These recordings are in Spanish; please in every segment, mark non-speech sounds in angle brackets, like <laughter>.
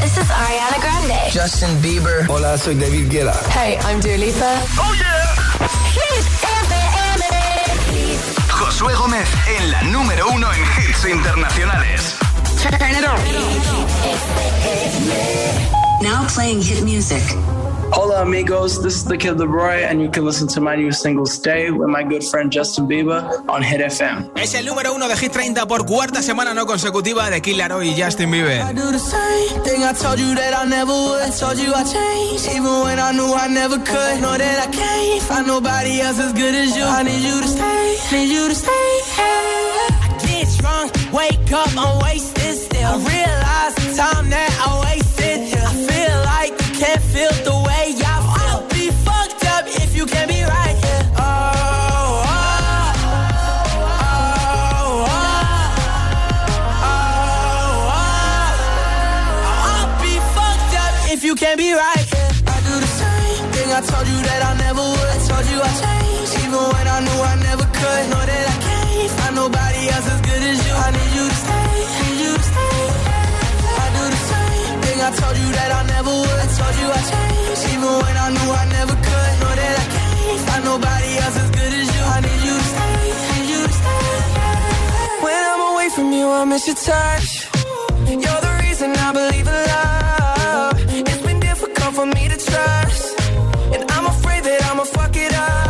This is Ariana Grande. Justin Bieber. Hola, soy David Guetta. Hey, I'm Dua Lipa. Oh yeah. Hit FM. Josué Gómez en la número uno en hits internacionales. Turn it on. Now playing hit music. Hola amigos, this is the Kid Leroy and you can listen to my new single Stay with my good friend Justin Bieber on Hit FM. Es el número uno de Hit 30 por cuarta semana no consecutiva de Kid Laroi y Justin Bieber. I do the same thing I told you that I never would. I told you I changed, even when I knew I never could. Know that I can't find nobody else as good as you. I need you to stay, need you to stay. I get drunk, wake up, I'm wasted still. I realize the time that I wasted miss your touch. You're the reason I believe in love. It's been difficult for me to trust, and I'm afraid that I'ma fuck it up.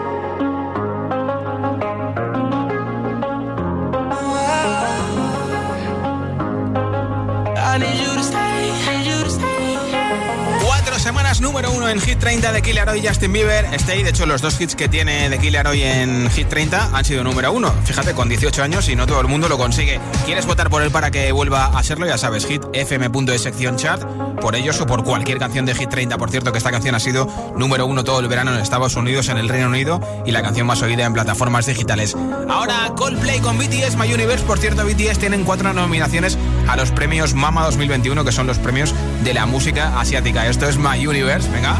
Número uno en Hit 30 de Killer Hoy Justin Bieber. Stay, de hecho, los dos hits que tiene de Killer Hoy en Hit 30 han sido número uno. Fíjate, con 18 años y no todo el mundo lo consigue. ¿Quieres votar por él para que vuelva a serlo? Ya sabes, hitfm.es sección chat. Por ellos o por cualquier canción de Hit 30. Por cierto, que esta canción ha sido número uno todo el verano en Estados Unidos, en el Reino Unido y la canción más oída en plataformas digitales. Ahora, Coldplay con BTS My Universe. Por cierto, BTS tienen cuatro nominaciones a los premios Mama 2021, que son los premios de la música asiática. Esto es My Universe. Venga.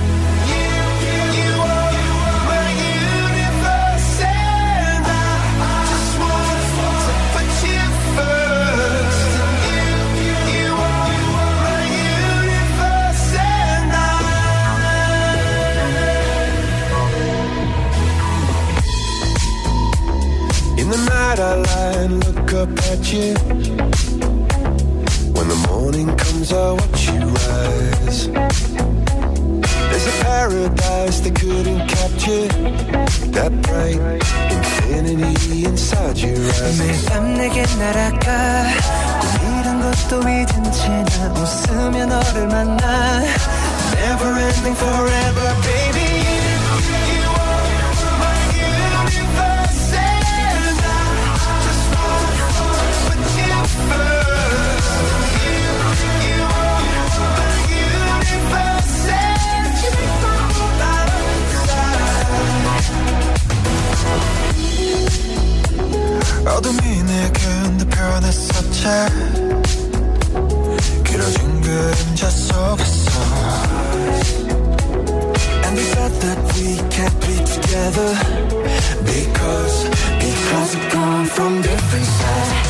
In the I lie and look up at you. When the morning comes I watch you rise. There's a paradise they couldn't capture. That bright infinity inside your eyes. 매일 밤 내게 날아가 꿈이란 것도 잊은 채나 웃으며 너를 만나 Never ending forever life 어둠이 내겐 더 변했었지 길어진 그림자 속에서 And we said that we can't be together Because, because we've come from different sides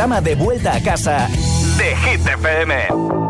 Programa de vuelta a casa de Hit FM.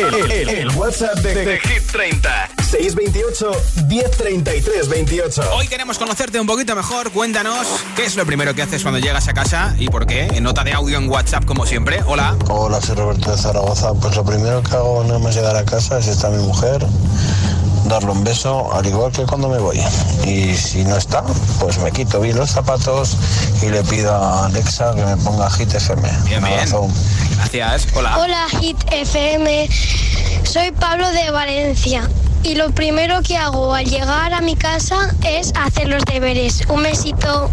El, el- el WhatsApp de, de Hit 30. 628 1033 28. Hoy queremos conocerte un poquito mejor. Cuéntanos qué es lo primero que haces cuando llegas a casa y por qué. En nota de audio en WhatsApp, como siempre. Hola. Hola, soy Roberto de Zaragoza. Pues lo primero que hago nada más llegar a casa, si está mi mujer, darle un beso, al igual que cuando me voy. Y si no está, pues me quito bien los zapatos y le pido a Alexa que me ponga Hit FM. Bien, Un bien. Gracias. Hola. Hola Hit FM, soy Pablo de Valencia y lo primero que hago al llegar a mi casa es hacer los deberes. Un besito.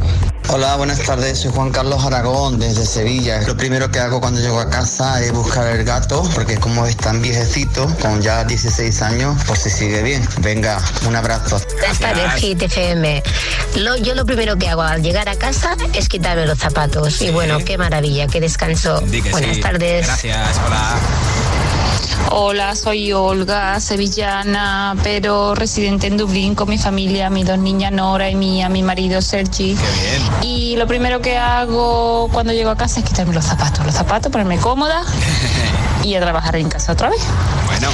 Hola, buenas tardes. Soy Juan Carlos Aragón desde Sevilla. Lo primero que hago cuando llego a casa es buscar el gato, porque como es tan viejecito, con ya 16 años, pues se sigue bien. Venga, un abrazo. Buenas tardes, Hit FM. Lo- yo lo primero que hago al llegar a casa es quitarme los zapatos. Y bueno, qué maravilla, qué descanso. Buenas sí. tardes. Gracias, hola. Hola, soy Olga, sevillana, pero residente en Dublín con mi familia, mis dos niñas Nora y mía, mi marido Sergi. Y lo primero que hago cuando llego a casa es quitarme los zapatos. Los zapatos, ponerme cómoda <laughs> y a trabajar en casa otra vez. Bueno,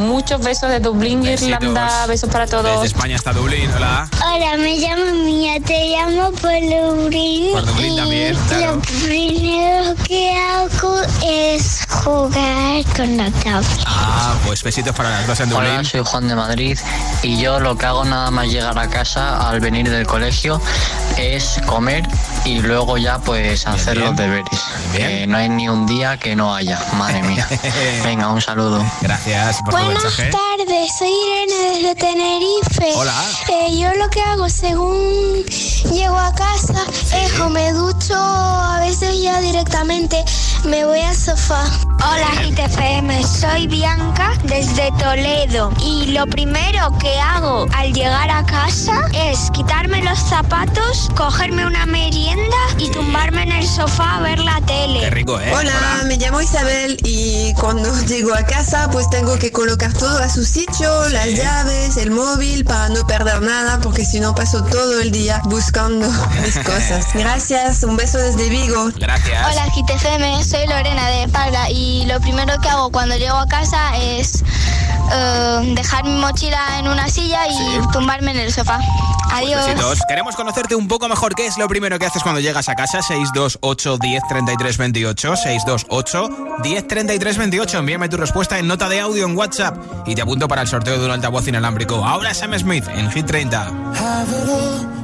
Muchos besos de Dublín, Besitos. Irlanda, besos para desde todos. España hasta Dublín, hola. Hola, me llamo Mía, te llamo por Dublín. Por Dublín y también, claro. Lo primero que hago es jugar con la tabla. Ah, pues besitos para las dos en Dublín. Hola, soy Juan de Madrid y yo lo que hago nada más llegar a casa al venir del colegio es comer y luego ya pues hacer los deberes. Que no hay ni un día que no haya, madre mía. <laughs> Venga, un saludo. Gracias por tu Buenas tardes, soy Irene desde Tenerife. Hola. Eh, yo lo que hago según llego a casa es o me ducho, a veces ya directamente me voy al sofá. Hola GTFM, soy Bianca desde Toledo y lo primero que hago al llegar a casa es quitarme los zapatos, cogerme una merienda y tumbarme en el sofá a ver la tele. Qué rico, ¿eh? Hola, me llamo Isabel y cuando <laughs> llego a casa pues tengo que colocar todo a su sitio, las llaves, el móvil para no perder nada porque si no paso todo el día buscando <laughs> mis cosas. <laughs> Gracias, un beso desde Vigo. Gracias. Hola GTFM, soy Lorena de Parla y lo primero que hago cuando llego a casa es eh, dejar mi mochila en una silla y tumbarme en el sofá. Adiós. Besitos. Queremos conocerte un poco mejor. ¿Qué es lo primero que haces cuando llegas a casa? 628 10 33 28. 628 10 33 28. Envíame tu respuesta en nota de audio en WhatsApp y te apunto para el sorteo de un altavoz inalámbrico. Ahora Sam Smith en Hit 30.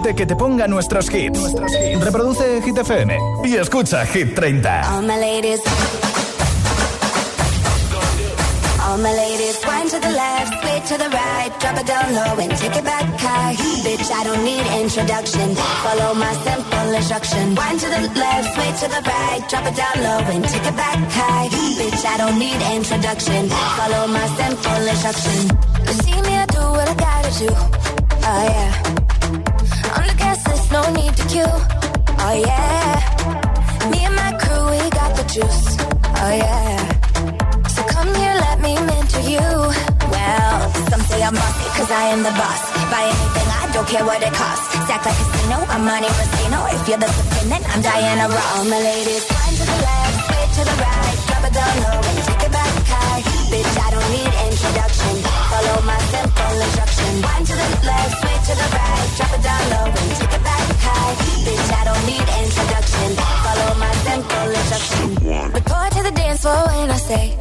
Inteligente que te ponga nuestros hits. Reproduce Hit FM y escucha Hit 30. All my ladies. All my ladies, wind to the left, sway to the right, drop it down low and take it back high. Bitch, I don't need introduction. Follow my simple instruction. Wind to the left, sway to the right, drop it down low and take it back high. Bitch, I don't need introduction. Follow my simple instruction. You see me, do what I gotta do. Oh yeah. No need to queue. Oh yeah. Me and my crew, we got the juice. Oh yeah. So come here, let me mentor you. Well, some say I'm bossy, cause I am the boss. Buy anything, I don't care what it costs. Stack like a casino, I'm Monte Rustino. If you're the supreme, then I'm Diana Ross. My ladies, wind to the left, sway to the right. Drop it down low and take it back high. Bitch, I don't need introduction. Follow my simple instruction. Wind to the left, sway to the right. Drop it down low and take it back high. Bitch, I don't need introduction. Follow my simple instruction. Report to the dance floor when I say,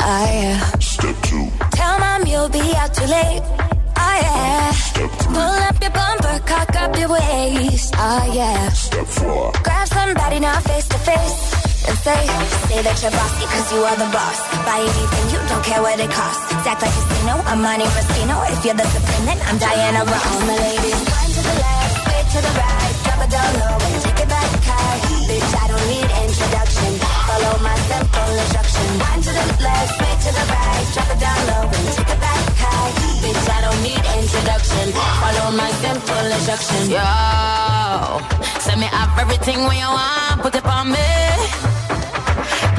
oh yeah. Step two, Tell mom you'll be out too late. Oh yeah. Pull up your bumper, cock up your waist. Oh yeah. step four, Grab somebody now face to face. And say, say that you're bossy cause you are the boss. Buy anything, you don't care what it costs. Act like a casino, I'm Monte Rustino. If you're the supreme, then I'm Diana Ross. All my ladies, wind to the left, sway to the right. Drop it down low and take it back high. Bitch, I don't need introduction. Follow my simple instruction. Wind to the left, sway to the right. Drop it down low and take it back high. Bitch, I don't need introduction. Follow my simple instruction. Yo, send me up everything when you want, put it on me.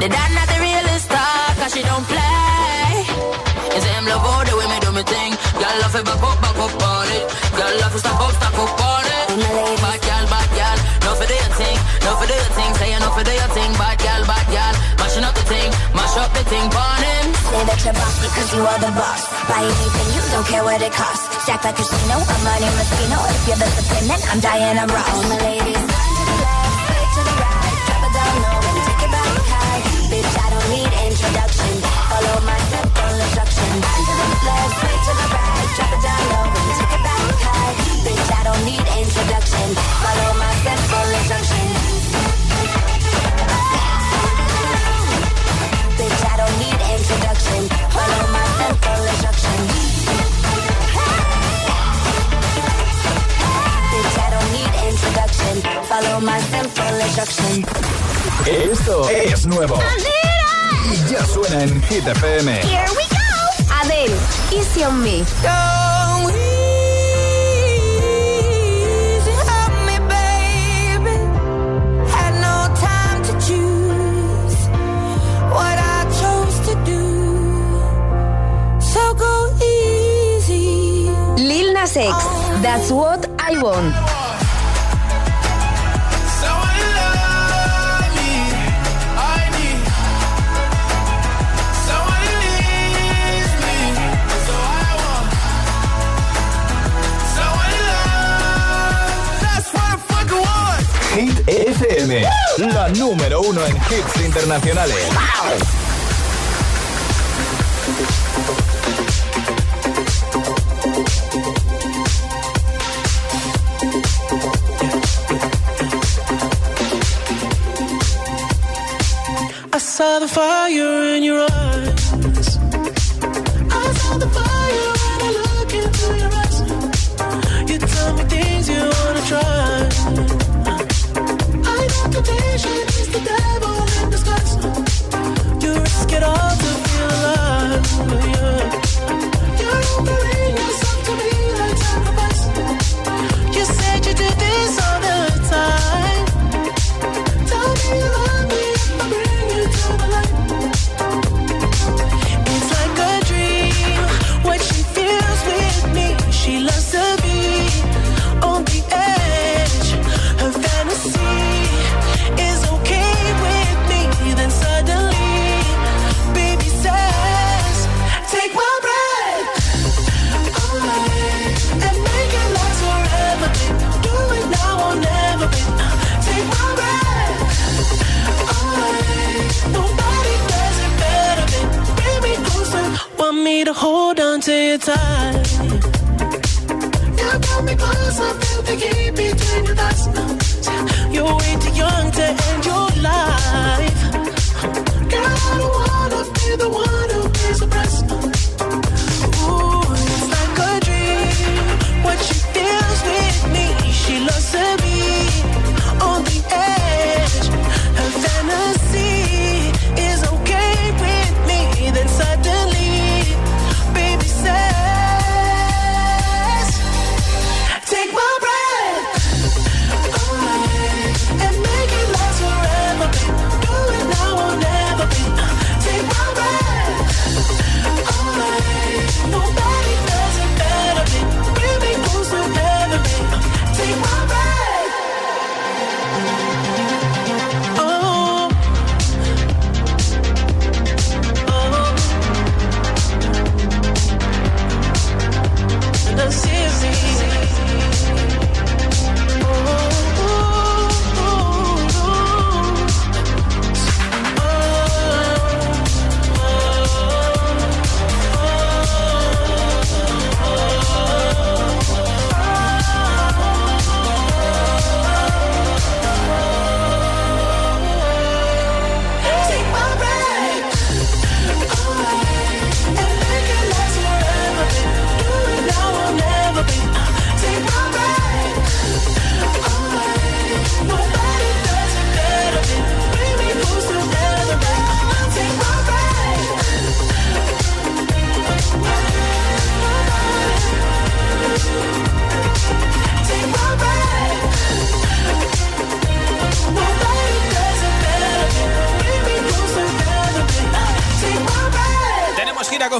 The dad not the realest star, cause she don't play. It's him love all the way me do me thing. Girl love it back up, back up on it. Girl love it stop up, stop up on it. Bad girl, bad girl, no for do your thing, no for do your thing. Say you no for do your thing, bad girl, bad girl. Mashing up the thing, mash up the thing, on him. Say that you're boss because you are the boss. Buy anything, you don't care what it costs. Stack like a casino, I'm Monte Rustino. If you're the supreme, then I'm Diana Ross. All my ladies, introduction. Follow my simple instruction. To the left, to the right, drop it down low and take it back high. Bitch, I don't need introduction. Follow my simple instruction. Bitch, I don't need introduction. Follow my simple instruction. Bitch, I don't need introduction. Follow my simple instruction. Esto es nuevo. Y ya suena en Hit FM. Here we go. Adele, Easy on Me. Go easy on me, baby. Had no time to choose what I chose to do. So go easy. Lil Nas X, That's What I Want. Número uno en hits internacionales. I saw the fire in your eyes. I feel the heat between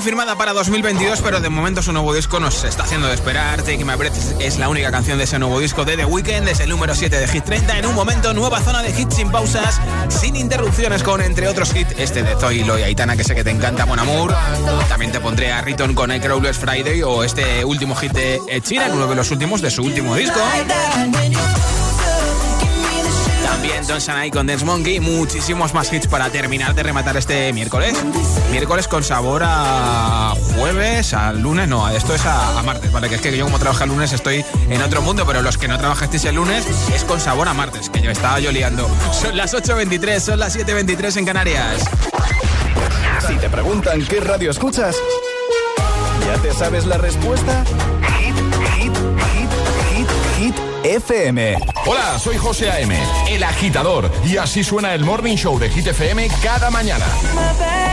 confirmada para 2022, pero de momento su nuevo disco nos está haciendo de esperar. Take My Breath es la única canción de ese nuevo disco de The Weeknd, es el número 7 de Hit 30. En un momento, nueva zona de hits sin pausas, sin interrupciones, con entre otros hits este de Zoilo y Aitana, que sé que te encanta, Mon Amour. También te pondré a Riton con el Crawlers Friday o este último hit de Ed Sheeran, uno de los últimos de su último disco. También Don Sanai con Dance Monkey, muchísimos más hits para terminar de rematar este miércoles. Miércoles con sabor a jueves, a lunes, no, esto es a, a martes, ¿vale? Que es que yo como trabajo el lunes estoy en otro mundo, pero los que no trabajasteis el lunes es con sabor a martes, que yo estaba yo liando. Son las 8.23, son las 7.23 en Canarias. Si te preguntan qué radio escuchas, ¿ya te sabes la respuesta? FM. Hola, soy José A.M., el agitador, y así suena el Morning Show de Hit FM cada mañana. My bad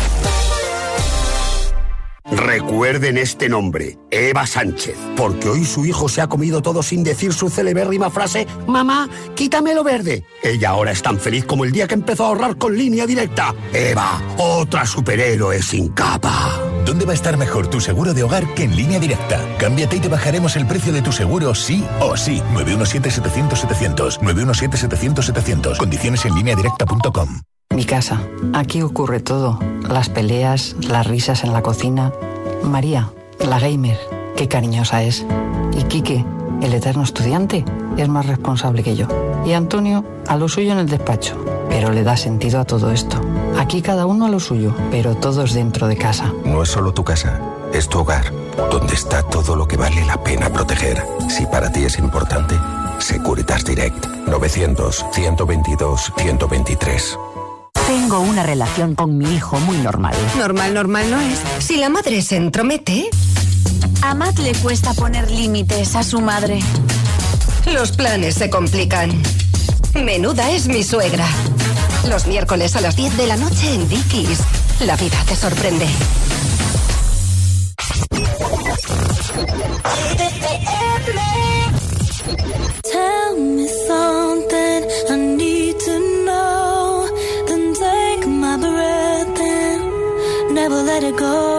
Recuerden este nombre, Eva Sánchez, porque hoy su hijo se ha comido todo sin decir su celebérrima frase, Mamá, quítame lo verde. Ella ahora es tan feliz como el día que empezó a ahorrar con línea directa. Eva, otra superhéroe sin capa. ¿Dónde va a estar mejor tu seguro de hogar que en línea directa? Cámbiate y te bajaremos el precio de tu seguro sí o sí. 917-700-700. 917-700-700. Condiciones en línea directa.com. Mi casa. Aquí ocurre todo. Las peleas, las risas en la cocina. María, la gamer, qué cariñosa es. Y Quique, el eterno estudiante, es más responsable que yo. Y Antonio, a lo suyo en el despacho. Pero le da sentido a todo esto. Aquí cada uno a lo suyo, pero todos dentro de casa. No es solo tu casa, es tu hogar, donde está todo lo que vale la pena proteger. Si para ti es importante, Securitas Direct 900 122 123. Tengo una relación con mi hijo muy normal. Normal, normal no es. Si la madre se entromete. A Matt le cuesta poner límites a su madre. Los planes se complican. Menuda es mi suegra. Los miércoles a las 10 de la noche en Dickies. La vida te sorprende. Tell me something let it go.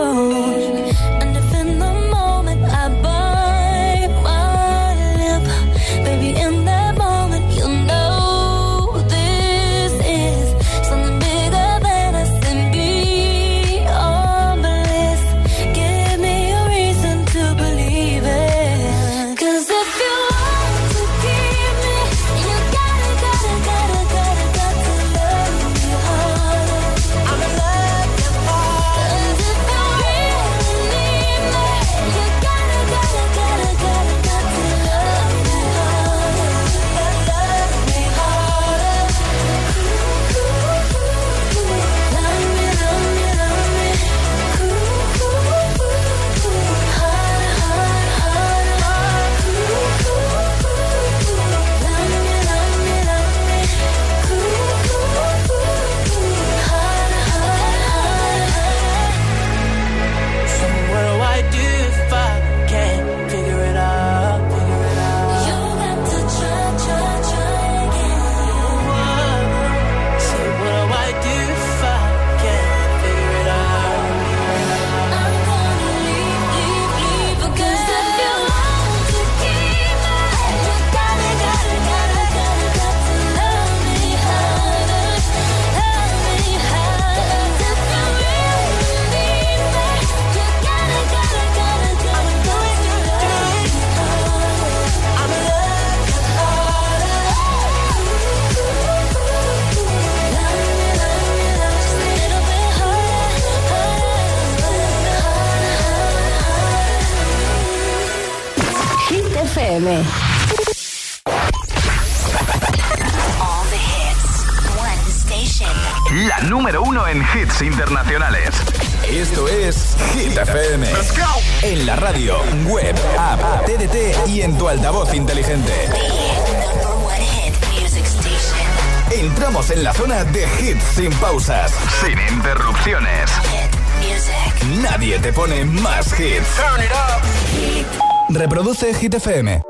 Hit FM.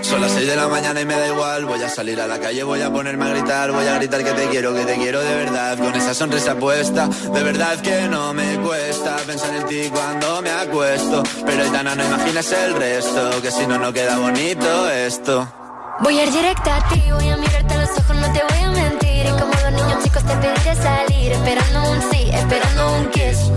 Son las 6 de la mañana y me da igual. Voy a salir a la calle, voy a ponerme a gritar. Voy a gritar que te quiero, que te quiero de verdad. Con esa sonrisa puesta, de verdad que no me cuesta pensar en ti cuando me acuesto. Pero Aitana, no imaginas el resto, que si no, no queda bonito esto. Voy a ir directa a ti, voy a mirarte a los ojos, no te voy a mentir. Y como los niños chicos te pediré salir, esperando un sí, esperando un kiss.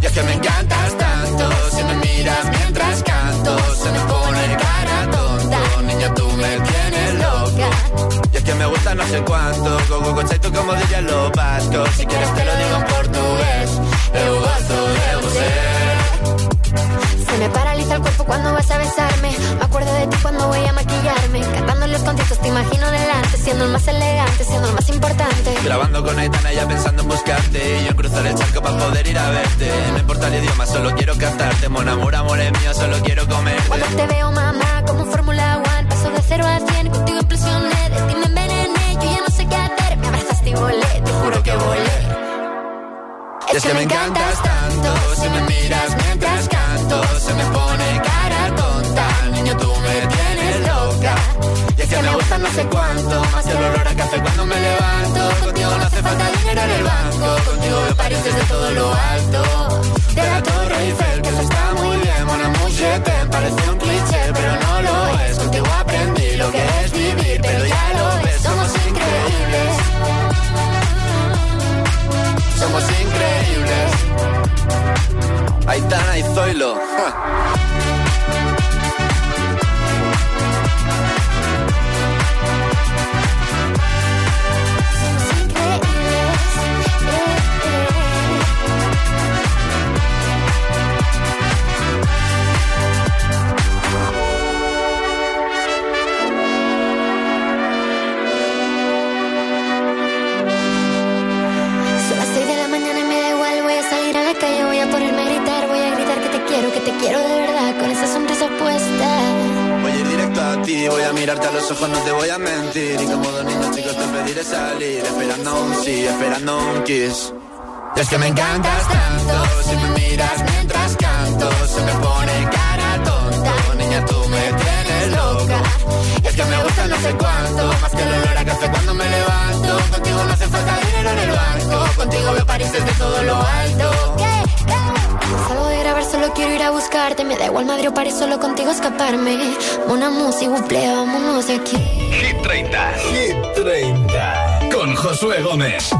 Y es que me encantas tanto, si me miras mientras canto, se me pone cara tonta. Niña, tú me tienes loca. Y es que me gusta no sé cuánto, go, go, tú como dirían los vascos. Si quieres te lo digo en portugués, eu gosto de você. Se me paraliza el cuerpo cuando vas a besarme. Me acuerdo de ti cuando voy a maquillarme. Cantando los conciertos te imagino delante. Siendo el más elegante, siendo el más importante. Grabando con Aitana ya pensando en buscarte. Y yo en cruzar el charco para poder ir a verte. No importa el idioma, solo quiero cantarte. Mon amor, amor es mío, solo quiero comer. Cuando te veo, mamá, como Fórmula One. Paso de cero a cien, contigo implosioné. De ti me envenené, yo ya no sé qué hacer. Me abrazaste y volé, te juro que volé. Es que me encantas tanto, si me miras mientras canto, se me pone cara tonta. Niño, tú me tienes loca. Y es que me gusta no sé cuánto, más el olor a café cuando me levanto. Contigo no hace falta dinero en el banco, contigo veo París desde todo lo alto. De la Torre Eiffel, que eso está muy bien, amour, je t'aime, parece un cliché, pero no lo es. Contigo aprendí lo que es vivir, pero ya lo ves, somos increíbles. Somos increíbles. Aitana y Zoilo. Te quiero, de verdad. Con esa sonrisa puesta. Voy a ir directo a ti, voy a mirarte a los ojos, no te voy a mentir. Y como dos niños chicos te pediré salir, esperando un sí, esperando un kiss. Y es que me encantas tanto, si me miras mientras canto, se me pone cara tonta. Niña, tú me tienes loca. Y es que me gusta no sé cuánto, más que el olor a café cuando me levanto. Contigo no hace falta dinero en el banco, contigo veo París desde todo lo alto. Salgo de grabar, solo quiero ir a buscarte. Me da igual Madrid o París, solo contigo escaparme. Una música, buple, vámonos de aquí. Hit 30. Hit 30. Con Josué Gómez.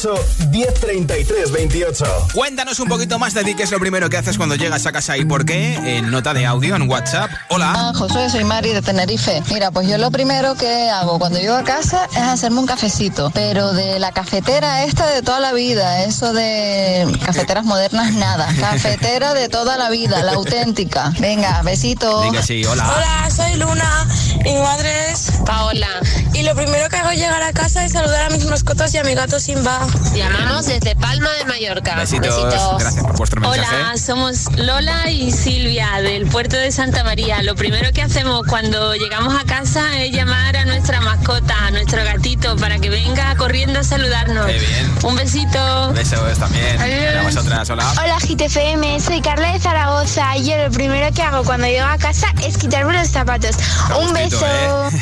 628 1033 28. Cuéntanos un poquito más de ti, qué es lo primero que haces cuando llegas a casa y por qué. En nota de audio en WhatsApp. Hola. Ah, Josué, soy Mari de Tenerife. Mira, pues yo lo primero que hago cuando llego a casa es hacerme un cafecito, pero de la cafetera esta de toda la vida, eso de cafeteras modernas nada. <laughs> Cafetera de toda la vida, la auténtica. Venga, besito. Diga sí, hola. Hola, soy Luna y mi madre es Paola. Y lo primero que hago es llegar a casa y saludar a mis mascotas y a mi gato Simba. Llamamos desde Palma de Mallorca. Besitos. Gracias por vuestro mensaje. Hola, somos Lola y Silvia del puerto de Santa María. Lo primero que hacemos cuando llegamos a casa es llamar a nuestra mascota, a nuestro gatito, para que venga corriendo a saludarnos. Qué bien. Un besito. Besos también. Adiós. Hola. Hola GTFM, soy Carla de Zaragoza y yo lo primero que hago cuando llego a casa es quitarme los zapatos. Un beso.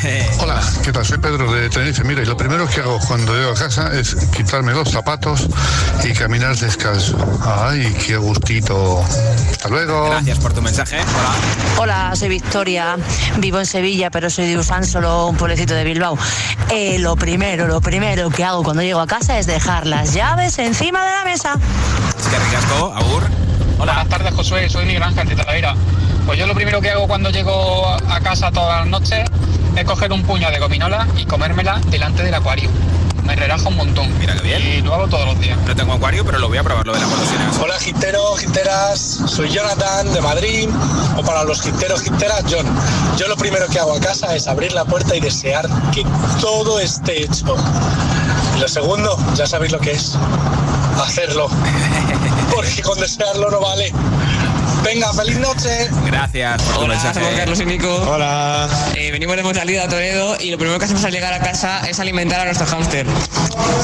¿eh? <laughs> Hola, ¿qué tal? Soy Pedro de Tenerife. Mira, y lo primero que hago cuando llego a casa es quitarme los zapatos y caminar descalzo. Ay, qué gustito. Hasta luego. Gracias por tu mensaje. Hola. Hola, soy Victoria, vivo en Sevilla, pero soy de Usán, solo un pueblecito de Bilbao. Eh, lo primero, lo primero que hago cuando llego a casa es dejar las llaves encima de la mesa. Es que ricasco, Agur. Hola. Buenas tardes, Josué. Soy Miguel Ángel de Talavera. Pues yo lo primero que hago cuando llego a casa todas las noches es coger un puño de gominola y comérmela delante del acuario. Me relaja un montón. Mira qué bien. Y lo hago todos los días. No tengo acuario, pero lo voy a probar lo de las golosinas. Hola, giteros, giteras. Soy Jonathan de Madrid. O para los giteros, giteras, John. Yo lo primero que hago a casa es abrir la puerta y desear que todo esté hecho. Y lo segundo, ya sabéis lo que es. Hacerlo. <laughs> Porque con desearlo no vale. Venga, feliz noche. Gracias por tu Hola, mensaje. somos Carlos y Nico. Hola. Eh, venimos de salida a Toledo y lo primero que hacemos al llegar a casa es alimentar a nuestro hámster.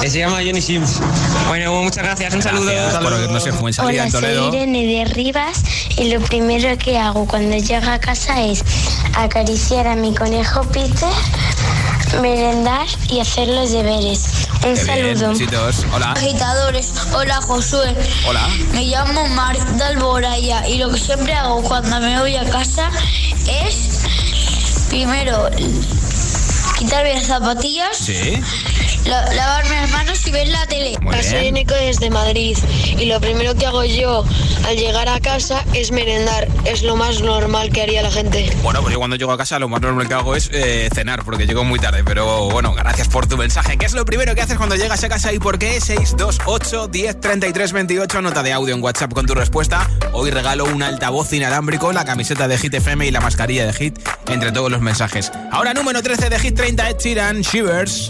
Que se llama Johnny Sims. Bueno, muchas gracias, un saludo. Por oírnos en Fuensalida, Hola, en soy Toledo. Irene de Rivas y lo primero que hago cuando llego a casa es acariciar a mi conejo Peter, merendar y hacer los deberes. Bien, saludo. besitos. Hola. Agitadores, hola Josué. Hola. Me llamo Mar de Alboraya y lo que siempre hago cuando me voy a casa es primero quitarme las zapatillas, Sí. La- lavarme las manos y ver la tele. Muy Soy bien. Nico desde Madrid y lo primero que hago yo al llegar a casa es merendar. Es lo más normal que haría la gente. Bueno, pues yo cuando llego a casa lo más normal que hago es eh, cenar, porque llego muy tarde. Pero bueno, gracias por tu mensaje. ¿Qué es lo primero que haces cuando llegas a casa y por qué? 628 10 33 28, nota de audio en WhatsApp con tu respuesta. Hoy regalo un altavoz inalámbrico, la camiseta de Hit FM y la mascarilla de Hit entre todos los mensajes. Ahora número 13 de Hit 30, Ed Sheeran, Shivers.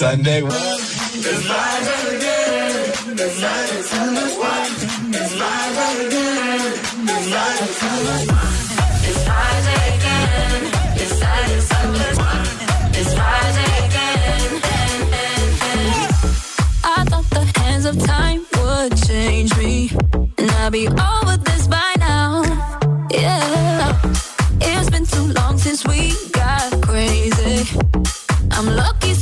Sunday. It's Friday again, it's. It's again, it's. It's again. I thought the hands of time would change me, and I'd be over this by now. Yeah, it's been too long since we got crazy. I'm lucky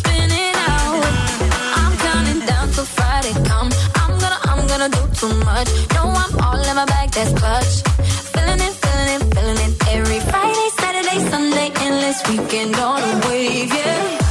too much. No, I'm all in my bag, that's clutch. Feeling it, feeling it, feeling it. Every Friday, Saturday, Sunday, endless weekend on a wave, yeah.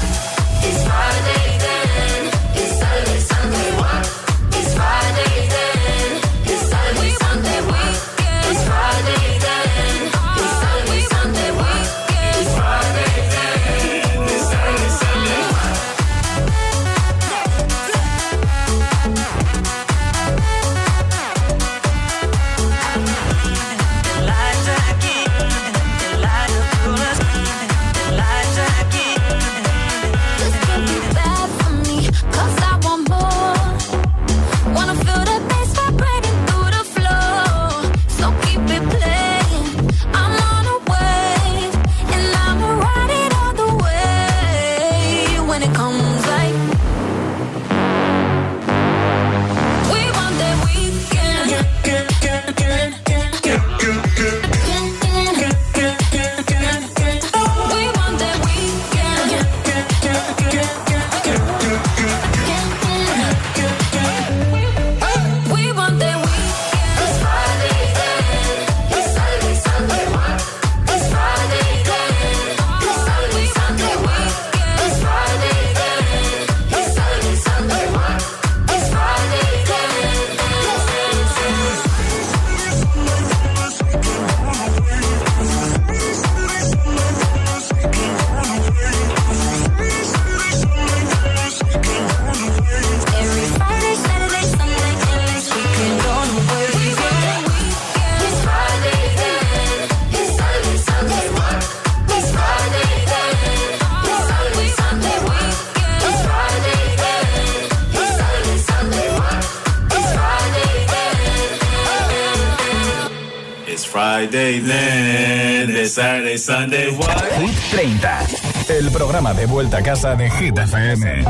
Friday Saturday, Sunday. What? Hit 30. El programa de vuelta a casa de Hit FM.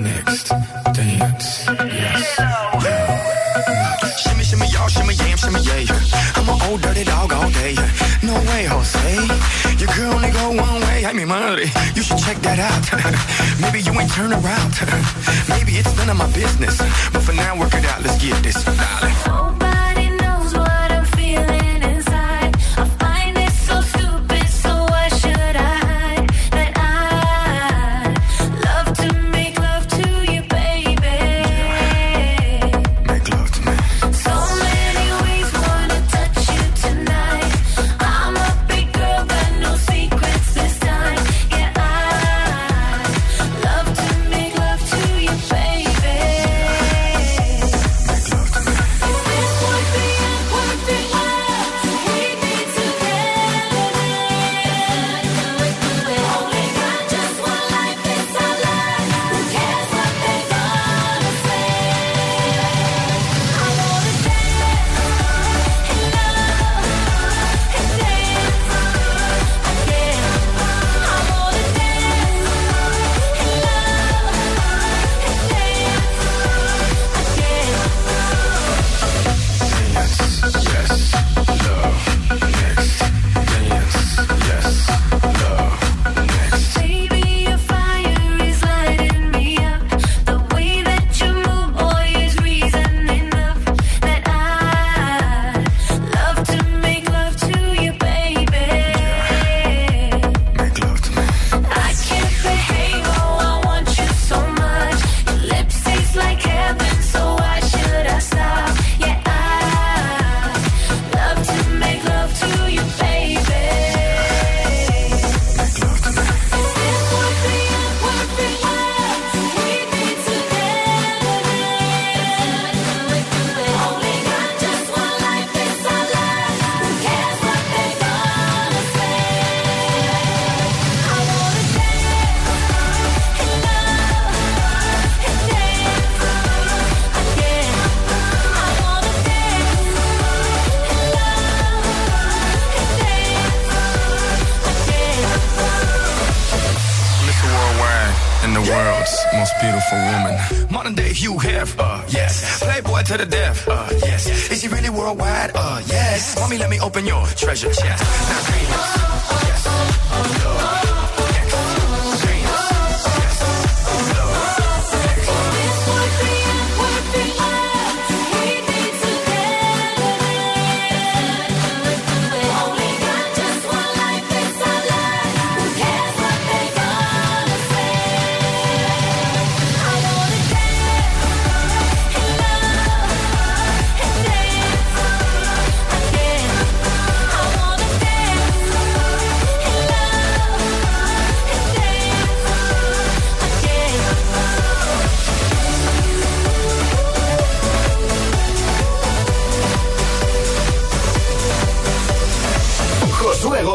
Next, dance, yes. Shimmy, shimmy, y'all, shimmy, yam, shimmy, yeah. I'm an old dirty dog all day. No way, Jose. Your girl only go one way. I mean, madre, you should check that out. <laughs> Maybe you ain't turn around. <laughs> Maybe it's none of my business. But for now, work it out. Let's get this, darling.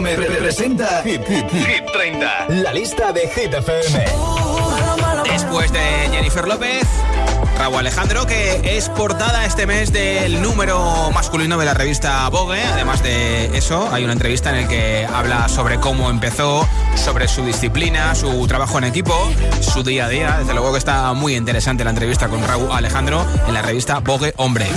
Gómez representa Hit, Hit, Hit 30, la lista de Hit FM. Después de Jennifer López, Raúl Alejandro, que es portada este mes del número masculino de la revista Vogue. Además de eso, hay una entrevista en la que habla sobre cómo empezó, sobre su disciplina, su trabajo en equipo, su día a día. Desde luego que está muy interesante la entrevista con Raúl Alejandro en la revista Vogue Hombre.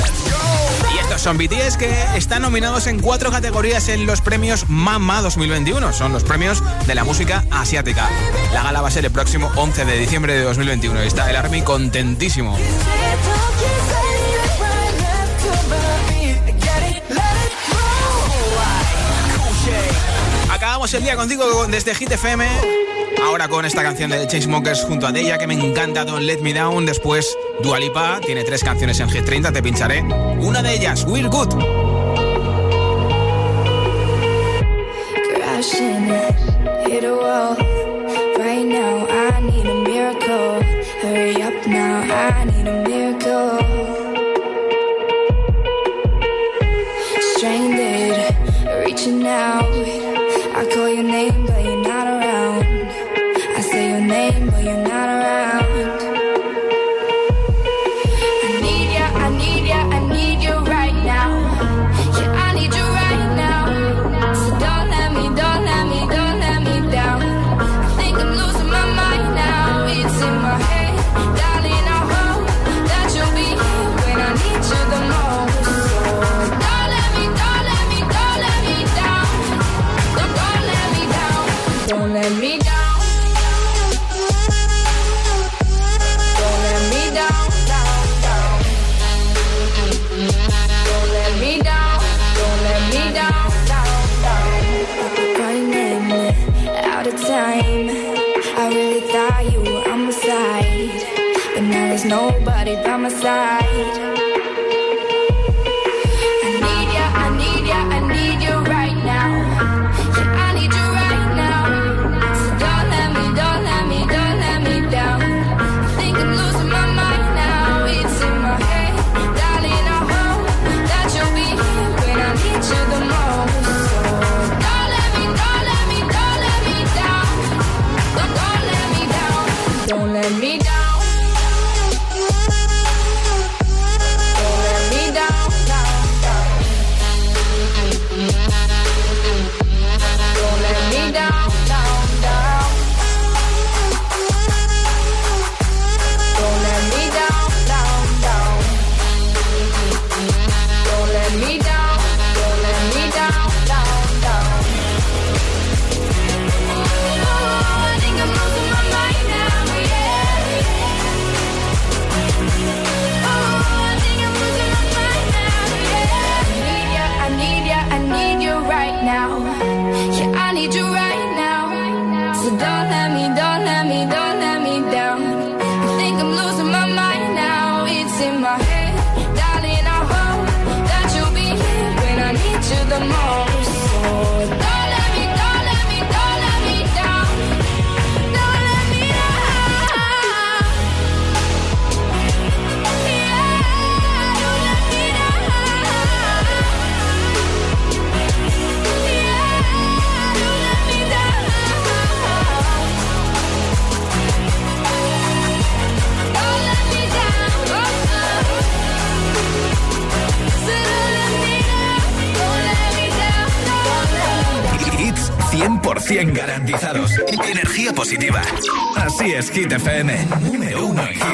Son BTS que están nominados en cuatro categorías en los premios Mama 2021. Son los premios de la música asiática. La gala va a ser el próximo 11 de diciembre de 2021 y está el Army contentísimo. Acabamos el día contigo desde Hit FM. Ahora con esta canción de Chainsmokers junto a Deya que me encanta, Don't Let Me Down. Después Dua Lipa tiene tres canciones en Hit 30, te pincharé. Una de ellas, Will Good. reaching out. Me down. Don't let me down. Don't let me down, don't let me down, out of time. I really thought you were on my side, but now there's nobody by my side. 100% garantizados. Energía positiva. Así es, Hit FM. Número uno en hits.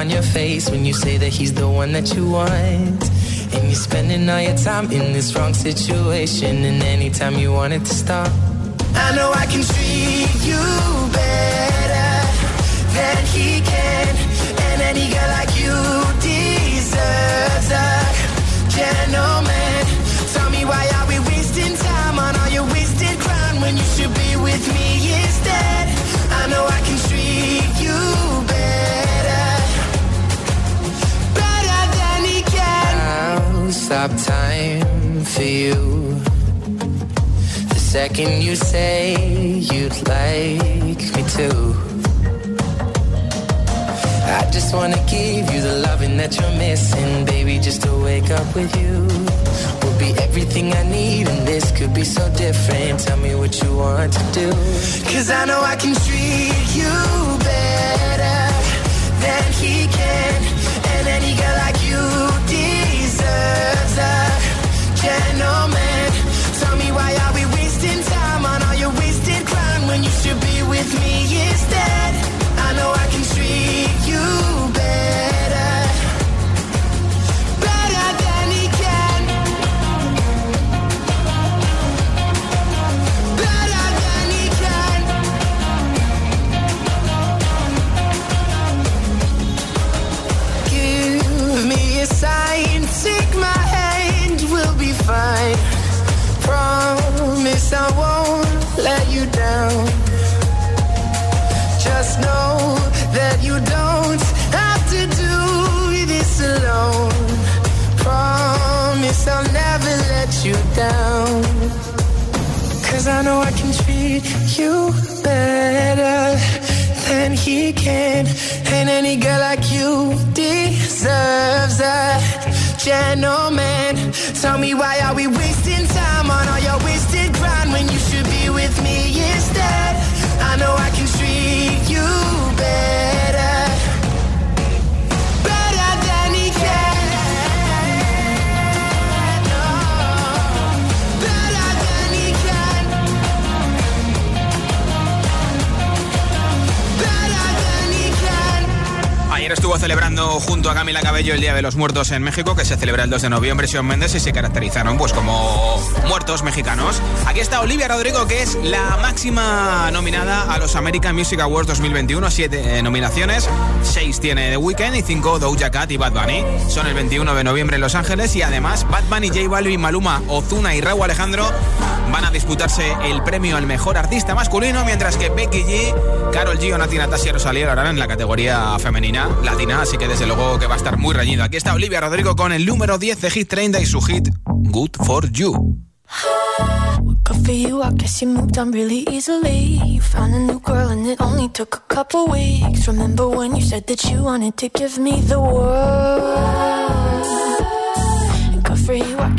On your face when you say that he's the one that you want. And you're spending all your time in this wrong situation, and anytime you want it to stop. I know I can treat you better than he can, and any girl like you deserves a gentleman. Tell me why are we wasting time on all your wasted crown when you should be with me instead? Stop time for you. The second you say you'd like me to. I just wanna give you the loving that you're missing, baby. Just to wake up with you will be everything I need, and this could be so different. Tell me what you want to do. Cause I know I can treat you better than he can, gentleman. Tell me why are we wasting time on all your wasted crown when you should be with me instead? I know I can treat you let you down. Just know that you don't have to do this alone. Promise I'll never let you down. Cause I know I can treat you better than he can. And any girl like you deserves a gentleman. Tell me why are we wasting Camila Cabello el Día de los Muertos en México, que se celebra el 2 de noviembre, Shawn Mendes, y se caracterizaron pues como muertos mexicanos. Aquí está Olivia Rodrigo, que es la máxima nominada a los American Music Awards 2021, siete eh, nominaciones, seis tiene The Weeknd y cinco Doja Cat y Bad Bunny. Son el 21 de noviembre en Los Ángeles y además Bad Bunny, J Balvin, Maluma, Ozuna y Raúl Alejandro van a disputarse el premio al mejor artista masculino, mientras que Becky G, Carol G o Nati Natasha Rosalía lo harán en la categoría femenina latina, así que desde luego que va a estar muy reñido. Aquí está Olivia Rodrigo con el número 10 de Hit 30 y su hit Good for You. Good for you, I guess you moved on really easily. You found a new girl and it only took a couple weeks. Remember when you said that you wanted to give me the world?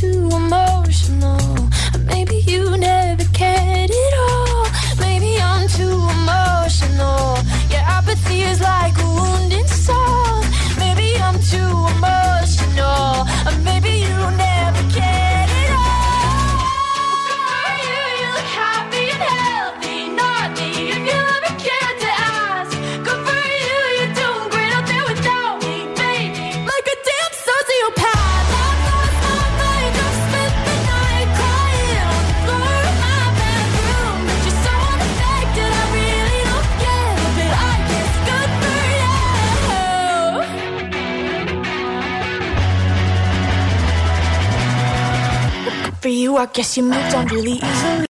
too emotional. For you, I guess you moved on really easily.